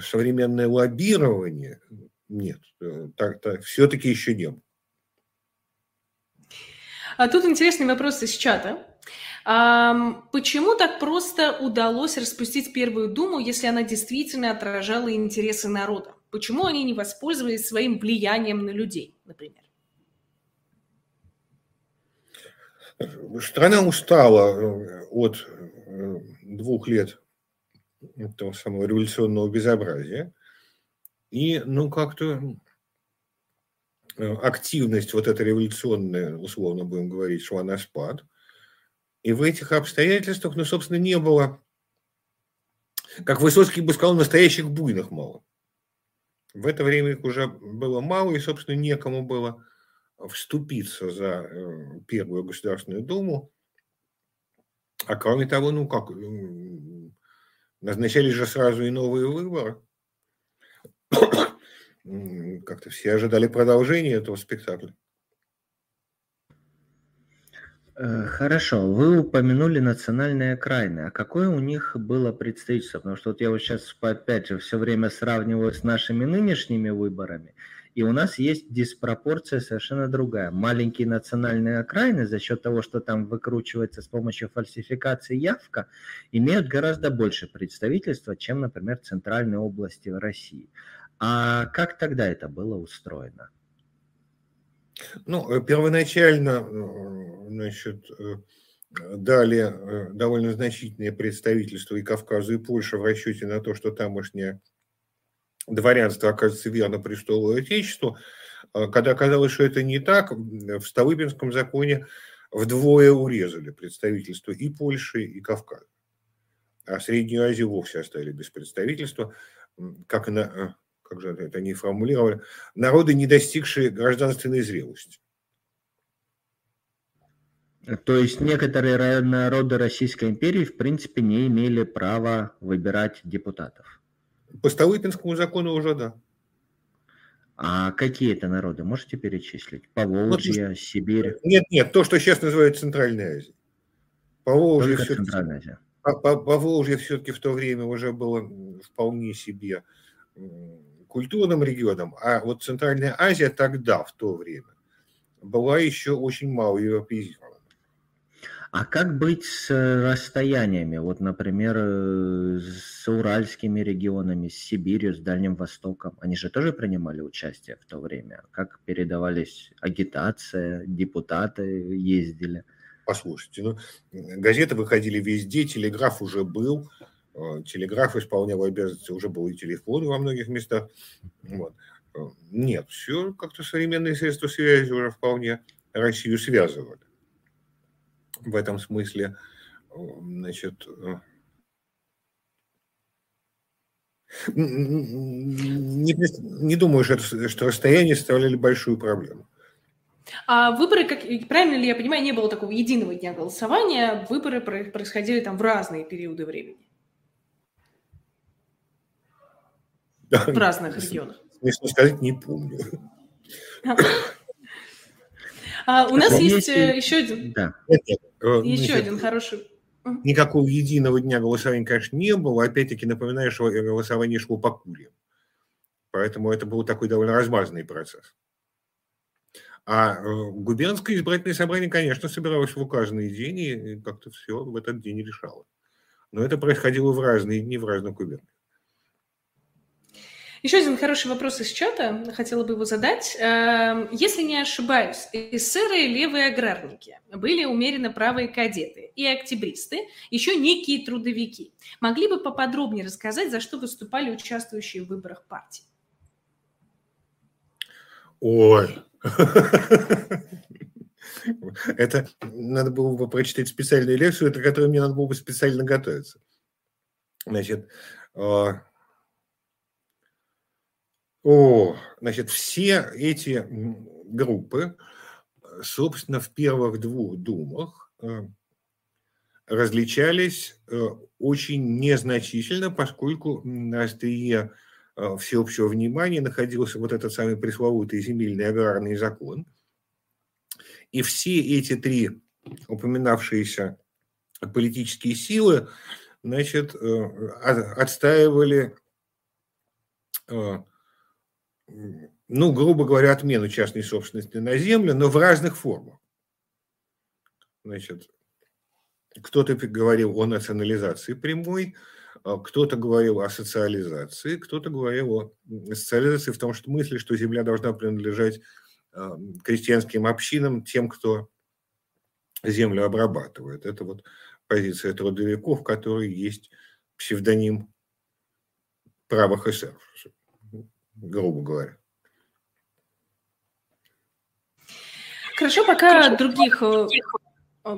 современное лоббирование, нет, так, так, все-таки еще не было. А тут интересный вопрос из чата. Почему так просто удалось распустить Первую Думу, если она действительно отражала интересы народа? Почему они не воспользовались своим влиянием на людей, например? Страна устала э, от э, двух лет этого самого революционного безобразия. И, ну, как-то э, активность вот эта революционная, условно будем говорить, шла на спад. И в этих обстоятельствах, ну, собственно, не было, как Высоцкий бы сказал, настоящих буйных мало. В это время их уже было мало, и, собственно, некому было вступиться за э, Первую Государственную Думу. А кроме того, ну как, назначались же сразу и новые выборы. Как-то все ожидали продолжения этого спектакля. Э, хорошо, вы упомянули национальные окраины. А какое у них было представительство? Потому что вот я вот сейчас опять же все время сравниваю с нашими нынешними выборами. И у нас есть диспропорция совершенно другая. Маленькие национальные окраины за счет того, что там выкручивается с помощью фальсификации явка, имеют гораздо больше представительства, чем, например, центральные области России. А как тогда это было устроено? Ну, э, первоначально, э, значит, э, дали довольно значительное представительство и Кавказу, и Польше в расчете на то, что тамошнее дворянство окажется верно престолу и отечеству. Когда оказалось, что это не так, в Столыпинском законе вдвое урезали представительство и Польши, и Кавказа. А Среднюю Азию вовсе оставили без представительства, как на как же это они формулировали, народы, не достигшие гражданственной зрелости. То есть некоторые народы Российской империи в принципе не имели права выбирать депутатов. По Столыпинскому закону уже да. А какие это народы? Можете перечислить? Поволжье, вот, Сибирь? Нет, нет, то, что сейчас называют Центральной Азией. Поволжье все-таки, Центральная Азия. Поволжье все-таки в то время уже было вполне себе культурным регионом, а вот Центральная Азия тогда, в то время, была еще очень мало европеизирована. А как быть с расстояниями? Вот, например, э, с уральскими регионами, с Сибирью, с Дальним Востоком. Они же тоже принимали участие в то время. Как передавались агитация, депутаты ездили? Послушайте, ну, газеты выходили везде, телеграф уже был, Э, телеграф исполнял обязанности, уже был и телефон во многих местах. Вот. Э, нет, все как-то современные средства связи уже вполне Россию связывали. В этом смысле, э, значит, не, не думаю, что, что расстояние составляли большую проблему. А выборы, как, правильно ли я понимаю, не было такого единого дня голосования, выборы происходили там в разные периоды времени? В разных регионах. Смешно сказать, не помню. А, у нас есть э, еще один. Да. Э, еще один хороший. Никакого единого дня голосования, конечно, не было. Опять-таки, напоминаю, что голосование шло по куре. Поэтому это был такой довольно размазанный процесс. А э, губернское избирательное собрание, конечно, собиралось в указанный день и как-то все в этот день решало. Но это происходило в разные дни в разных губерниях. Еще один хороший вопрос из чата, хотела бы его задать. Эм, если не ошибаюсь, эсеры левые аграрники были умеренно правые кадеты и октябристы, еще некие трудовики. Могли бы поподробнее рассказать, за что выступали участвующие в выборах партии? Ой, это надо было бы прочитать специальную лекцию, это которую мне надо было бы специально готовиться. Значит, а, о, значит, все эти группы, собственно, в первых двух думах э, различались э, очень незначительно, поскольку на острие э, всеобщего внимания находился вот этот самый пресловутый земельный аграрный закон. И все эти три упоминавшиеся политические силы значит, отстаивали ну, грубо говоря, отмену частной собственности на землю, но в разных формах. Значит, кто-то говорил о национализации прямой, а кто-то говорил о социализации, кто-то говорил о социализации в том что мысли, что земля должна принадлежать а, крестьянским общинам, тем, кто землю обрабатывает. Это вот позиция трудовиков, который есть псевдоним правых эсеров грубо говоря. Хорошо, пока других э, э,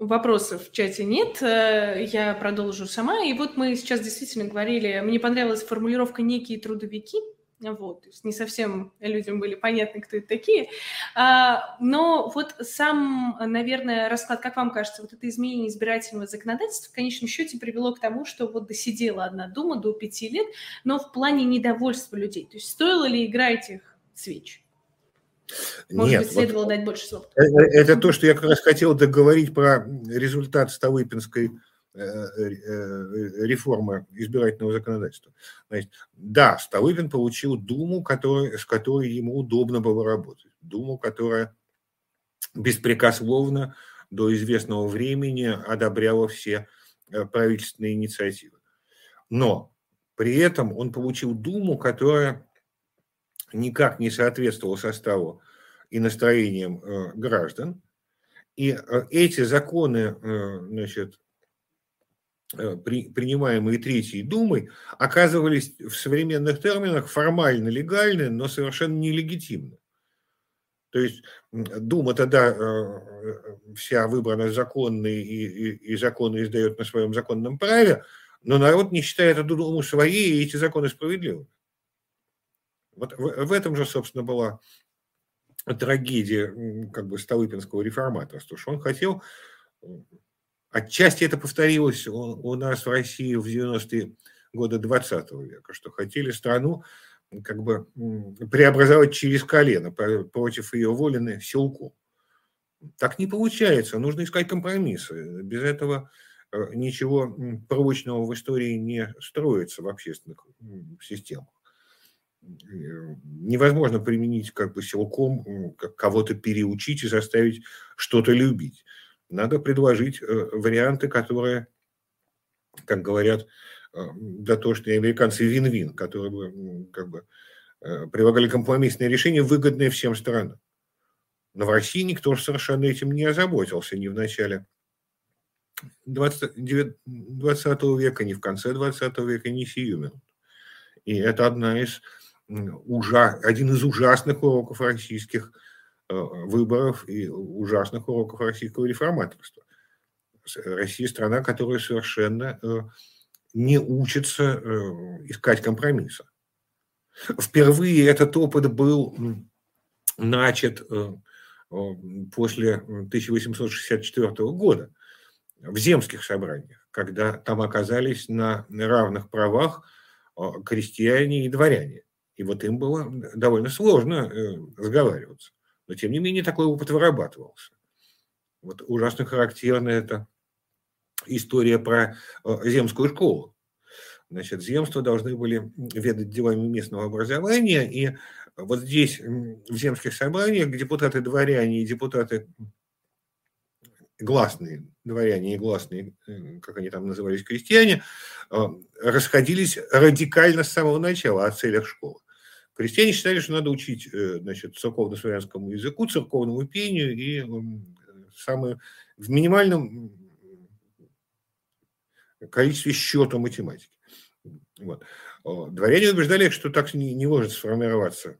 вопросов в чате нет, э, я продолжу сама. И вот мы сейчас действительно говорили, мне понравилась формулировка «некие трудовики», вот, то есть не совсем людям были понятны, кто это такие. А, но вот сам, наверное, расклад, как вам кажется, вот это изменение избирательного законодательства в конечном счете привело к тому, что вот досидела одна дума до пяти лет, но в плане недовольства людей. То есть стоило ли играть их свеч? Может Нет, быть, следовало вот дать больше слов. Это, это то, что я как раз хотел договорить про результат Столыпинской реформы избирательного законодательства. Значит, да, Столыпин получил Думу, который, с которой ему удобно было работать. Думу, которая беспрекословно до известного времени одобряла все правительственные инициативы. Но при этом он получил Думу, которая никак не соответствовала составу и настроениям э, граждан. И э, эти законы, э, значит, при, принимаемые Третьей Думой, оказывались в современных терминах формально легальны, но совершенно нелегитимны. То есть Дума тогда вся выбрана законной и, и, и законы издает на своем законном праве, но народ не считает эту Думу своей, и эти законы справедливыми. Вот в, в этом же, собственно, была трагедия как бы Столыпинского реформаторства, что он хотел, отчасти это повторилось у, у нас в России в 90-е годы 20 века, что хотели страну как бы преобразовать через колено против ее воли силку. Так не получается, нужно искать компромиссы. Без этого Э, ничего прочного в истории не строится в общественных системах. Невозможно применить как бы силком, кого-то переучить и заставить что-то любить. Надо предложить э, варианты, которые, как говорят э, дотошные американцы, вин-вин, которые бы как бы предлагали компромиссное решение, выгодное всем сторонам. Но в России никто совершенно этим не озаботился ни в начале 20, 20 века, не в конце 20 века, не сию минуту. И это одна из ужа, один из ужасных уроков российских э, выборов и ужасных уроков российского реформаторства. Россия страна, которая совершенно э, не учится э, искать компромисса. Впервые этот опыт был начат после 1864 года – в земских собраниях, когда там оказались на равных правах крестьяне и дворяне. И вот им было довольно сложно э, разговариваться. Но, тем не менее, такой опыт вырабатывался. Вот ужасно характерна эта история про а, земскую школу. Значит, земства должны были ведать делами местного образования, и вот здесь, в земских собраниях, депутаты-дворяне и депутаты гласные дворяне и гласные, э, как они там назывались, крестьяне, а, расходились радикально с самого начала о целях школы. Крестьяне считали, что надо учить э, значит, церковно-славянскому языку, церковному пению и самое, в минимальном количестве счета математики. Вот. Дворяне убеждали, что так не, не может сформироваться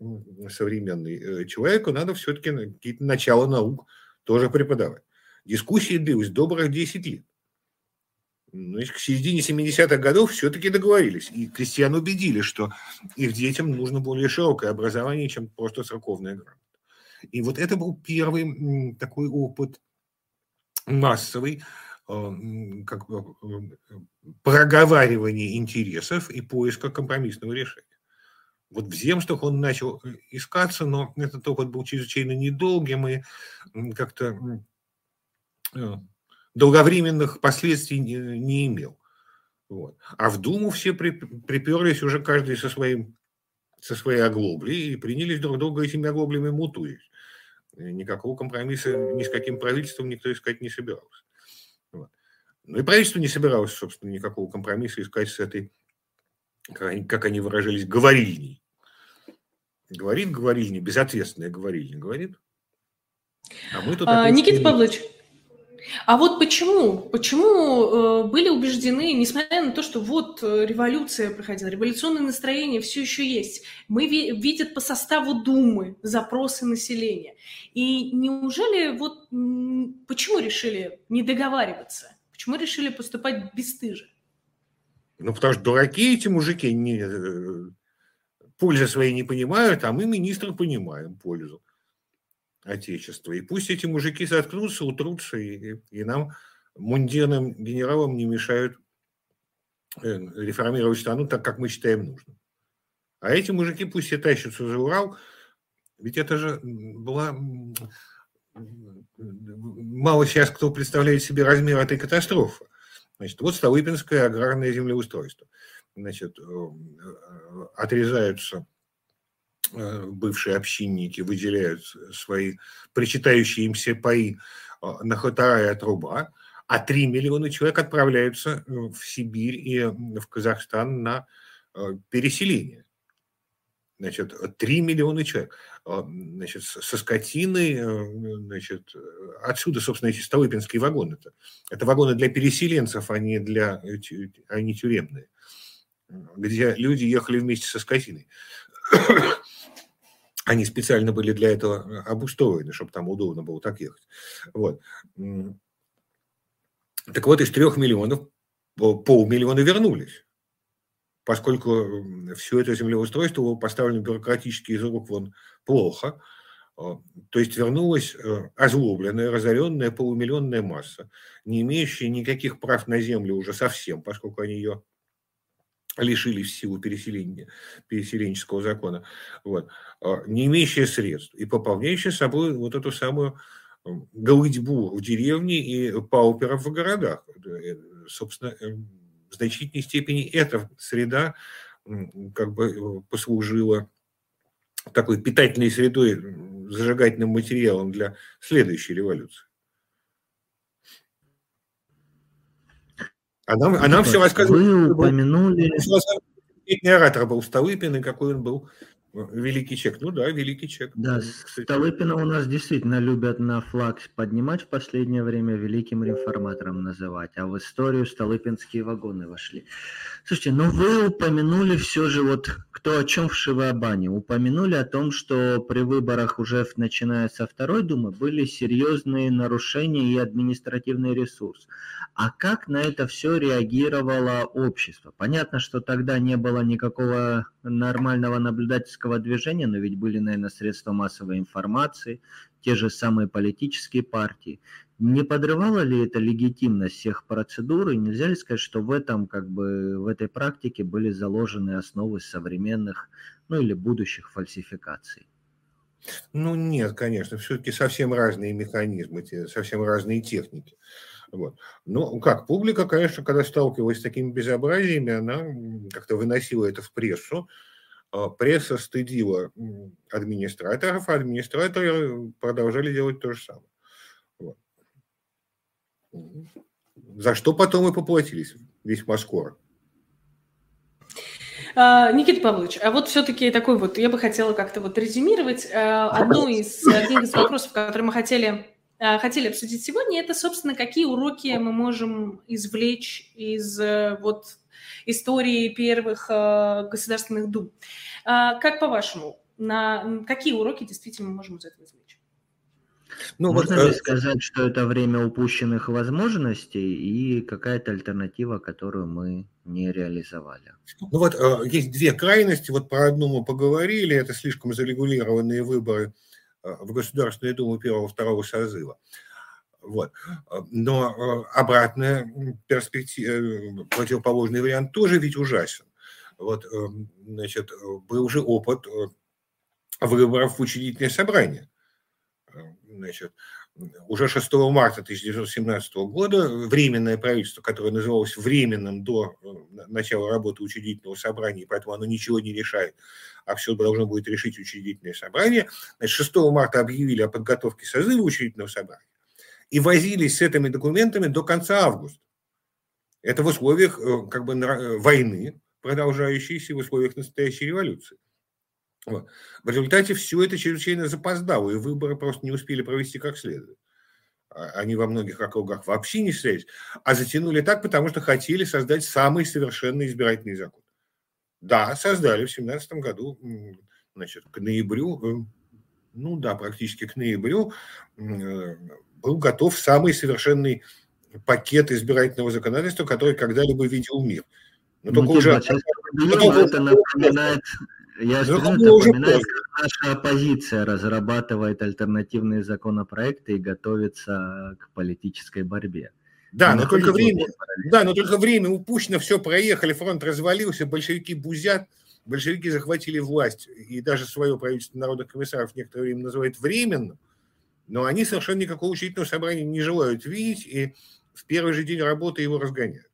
современный э, человек, надо все-таки какие-то начала наук тоже преподавать. Дискуссии длилась добрых 10 лет. Значит, к середине 70-х годов все-таки договорились. И крестьян убедили, что их детям нужно более широкое образование, чем просто церковная грамота. И вот это был первый такой опыт массовый, э, как бы, э, проговаривания интересов и поиска компромиссного решения. Вот в земствах он начал э, искаться, но этот опыт был чрезвычайно недолгим и как-то долговременных последствий не, не имел. Вот. А в Думу все при, приперлись уже каждый со, своим, со своей оглоблей и принялись друг друга этими оглоблями мутузить. Никакого компромисса ни с каким правительством никто искать не собирался. Вот. Ну и правительство не собиралось, собственно, никакого компромисса искать с этой, как они выражались, говорильней. Говорит говорильня, безответственная говорильня, говорит. А мы тут а, Никита Павлович, а вот почему? Почему э, были убеждены, несмотря на то, что вот э, революция проходила, революционное настроение все еще есть, мы ви- видят по составу Думы запросы населения. И неужели вот почему решили не договариваться? Почему решили поступать бесстыже? Ну, потому что дураки эти мужики не, э, пользы своей не понимают, а мы, министры, понимаем пользу. Отечества. И пусть эти мужики заткнутся, утрутся, и, и нам, мундирным генералам, не мешают э, реформировать страну так, как мы считаем нужным. А эти мужики пусть все тащатся за Урал, ведь это же была... Мало сейчас кто представляет себе размер этой катастрофы. Значит, вот Столыпинское аграрное землеустройство. Значит, отрезаются бывшие общинники, выделяют свои причитающие им все паи на хутора и отруба, а 3 миллиона человек отправляются в Сибирь и в Казахстан на переселение. Значит, 3 миллиона человек. Значит, со скотиной, э, значит, отсюда, собственно, эти Столыпинские вагоны. -то. Это вагоны для переселенцев, а не, для, а не тюремные, где люди ехали вместе со скотиной. Они специально были для этого обустроены, чтобы там удобно было так ехать. Вот. Так вот, из трех миллионов полмиллиона вернулись поскольку все это землеустройство было поставлено бюрократически из рук вон плохо, а, то есть вернулась э, озлобленная, разоренная полумиллионная масса, не имеющая никаких прав на землю уже совсем, поскольку они ее лишились в силу переселения, переселенческого закона, вот, а, не имеющая средств и пополняющая собой вот эту самую голыдьбу в деревне и пауперов в городах. Э, собственно, эм, в значительной степени эта среда как бы э, послужила такой питательной средой, зажигательным материалом для следующей революции. А нам, а нам все рассказывают. Вы упомянули... Оратор был Столыпин, и какой он был Великий чек. Ну да, великий чек. Да, Столыпина у нас действительно любят на флаг поднимать в последнее время, великим реформатором называть, а в историю Столыпинские вагоны вошли. Слушайте, ну вы упомянули все же, вот кто о чем в Шивабане, упомянули о том, что при выборах уже начиная со второй думы были серьезные нарушения и административный ресурс. А как на это все реагировало общество? Понятно, что тогда не было никакого нормального наблюдательского движения, но ведь были, наверное, средства массовой информации, те же самые политические партии. Не подрывало ли это легитимность всех процедур? И нельзя ли сказать, что в этом, как бы, в этой практике были заложены основы современных, ну или будущих фальсификаций? Ну нет, конечно, все-таки совсем разные механизмы, совсем разные техники. Вот. Ну, как, публика, конечно, когда сталкивалась с такими безобразиями, она как-то выносила это в прессу. А пресса стыдила администраторов, а администраторы продолжали делать то же самое. Вот. За что потом и поплатились весьма скоро. А, Никита Павлович, а вот все-таки такой вот, я бы хотела как-то вот резюмировать а, одну из, один из вопросов, которые мы хотели Э, хотели обсудить сегодня, это, собственно, какие уроки мы можем извлечь из э, вот истории первых э, государственных дум. Как по-вашему, на какие уроки действительно мы можем из этого извлечь? Ну, Можно вот, ли сказать, что это время упущенных возможностей и какая-то альтернатива, которую мы не реализовали? Ну вот есть две крайности, вот про одну мы поговорили, это слишком зарегулированные выборы в Государственную Думу первого-второго созыва. Вот. Но э, обратная перспектива, э, противоположный вариант тоже ведь ужасен. Вот, э, значит, был уже опыт выборов в учредительное собрание. Значит, уже 6 марта 1917 года Временное правительство, которое называлось Временным до э, начала работы учредительного собрания, поэтому оно ничего не решает, а все должно будет решить учредительное собрание, значит, 6 марта объявили о подготовке созыва учредительного собрания и возились с этими документами до конца августа. Это в условиях э, как бы, э, войны, продолжающейся в условиях настоящей революции. В результате все это чрезвычайно запоздало, и выборы просто не успели провести как следует. А, они во многих округах вообще не состоялись, а затянули так, потому что хотели создать самый совершенный избирательный закон. Да, создали в 17 году, значит, к ноябрю, э, ну да, практически к ноябрю был готов самый совершенный пакет избирательного законодательства, который когда-либо видел мир. Но ну, только уже... Это напоминает я скажу, это напоминает, как наша оппозиция разрабатывает альтернативные законопроекты и готовится к политической борьбе. Да, но только время, да, но только время упущено, все проехали, фронт развалился, большевики бузят, большевики захватили власть, и даже свое правительство народных комиссаров некоторое время называют временным, но они совершенно никакого учительного собрания не желают видеть, и в первый же день работы его разгоняют.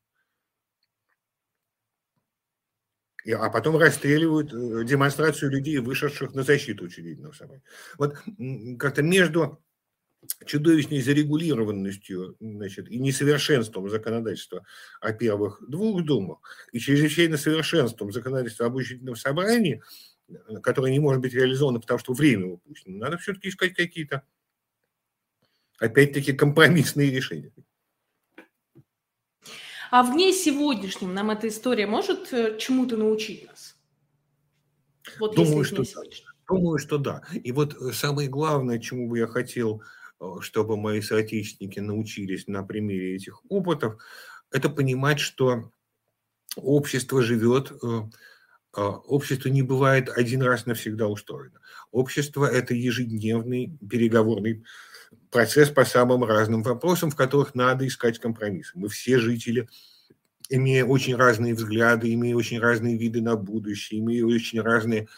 И, а потом расстреливают э, демонстрацию людей, вышедших на защиту учредительного собрания. Вот как-то между чудовищной зарегулированностью значит, и несовершенством законодательства о первых двух думах и чрезвычайно совершенством законодательства об учредительном собрании, которое не может быть реализовано, потому что время упущено, надо все-таки искать какие-то, опять-таки, компромиссные решения. А в дне сегодняшнем нам эта история может э, чему-то научить нас? Вот думаю, что, думаю, что да. И вот э, самое главное, чему бы я хотел Э, чтобы мои соотечественники научились на примере этих опытов, это понимать, что общество живет, э, общество не бывает один раз навсегда устроено. Общество – это ежедневный переговорный процесс по самым разным вопросам, в которых надо искать компромиссы. Мы все жители, имея очень разные взгляды, имея очень разные виды на будущее, имея очень разные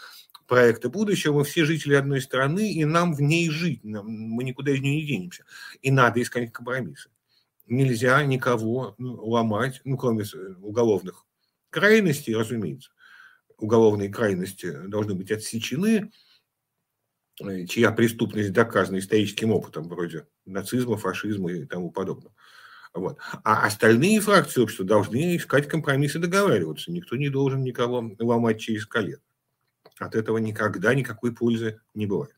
проекта будущего, мы все жители одной страны, и нам в ней жить, мы никуда из нее не денемся. И надо искать компромиссы. Нельзя никого ну, ломать, ну, кроме уголовных крайностей, разумеется. Уголовные крайности должны быть отсечены, э, чья преступность доказана историческим опытом, вроде нацизма, фашизма и тому подобного. Вот. А остальные фракции общества должны искать компромиссы, договариваться. Никто не должен никого ломать через колено. От этого никогда никакой пользы не бывает.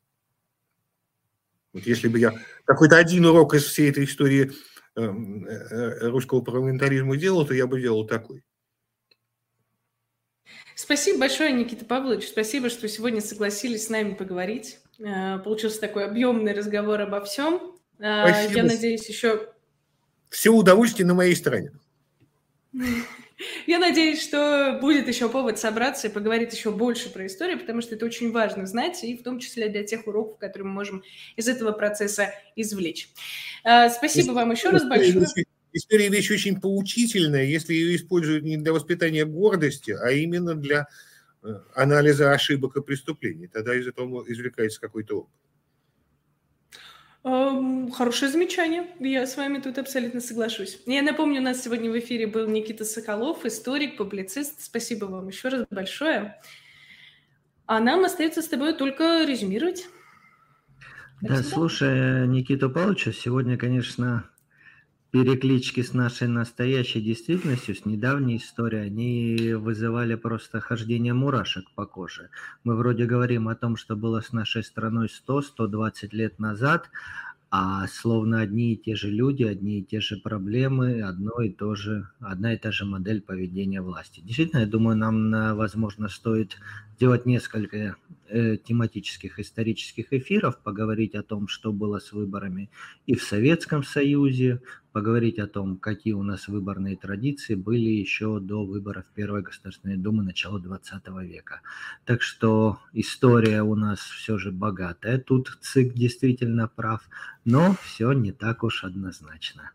Вот если бы я какой-то один урок из всей этой истории эм, э, э, русского парламентаризма делал, то я бы делал такой. Спасибо большое, Никита Павлович. Спасибо, что сегодня согласились с нами поговорить. Э, получился такой объемный разговор обо всем. Спасибо. Я надеюсь, еще... Все удовольствие на моей стороне. Я надеюсь, что будет еще повод собраться и поговорить еще больше про историю, потому что это очень важно знать, и в том числе для тех уроков, которые мы можем из этого процесса извлечь. А, спасибо вам еще раз большое. История вещь очень поучительная, если ее используют не для воспитания гордости, а именно для э, анализа ошибок и преступлений. Тогда из этого извлекается какой-то опыт. Хорошее замечание. Я с вами тут абсолютно соглашусь. Я напомню, у нас сегодня в эфире был Никита Соколов, историк, публицист. Спасибо вам еще раз большое. А нам остается с тобой только резюмировать. Да, слушая Никиту Павловича, сегодня, конечно, переклички с нашей настоящей действительностью, с недавней историей, они вызывали просто хождение мурашек по коже. Мы вроде говорим о том, что было с нашей страной 100-120 лет назад, а словно одни и те же люди, одни и те же проблемы, одно и то же, одна и та же модель поведения власти. Действительно, я думаю, нам, возможно, стоит сделать несколько э, тематических исторических эфиров, поговорить о том, что было с выборами и в Советском Союзе, поговорить о том, какие у нас выборные традиции были еще до выборов Первой Государственной Думы начала 20 века. Так что история у нас все же богатая. Тут ЦИК действительно прав, но все не так уж однозначно.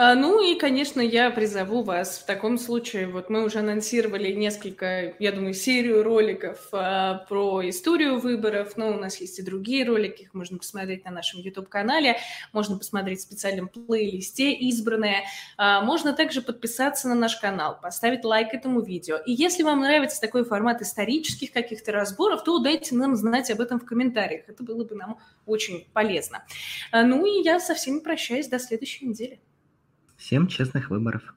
Ну и, конечно, я призову вас в таком случае, вот мы уже анонсировали несколько, я думаю, серию роликов а, про историю выборов, но у нас есть и другие ролики, их можно посмотреть на нашем YouTube-канале, можно посмотреть в специальном плейлисте избранные, а, можно также подписаться на наш канал, поставить лайк этому видео. И если вам нравится такой формат исторических каких-то разборов, то дайте нам знать об этом в комментариях, это было бы нам очень полезно. Ну и я со всеми прощаюсь до следующей недели. Всем честных выборов!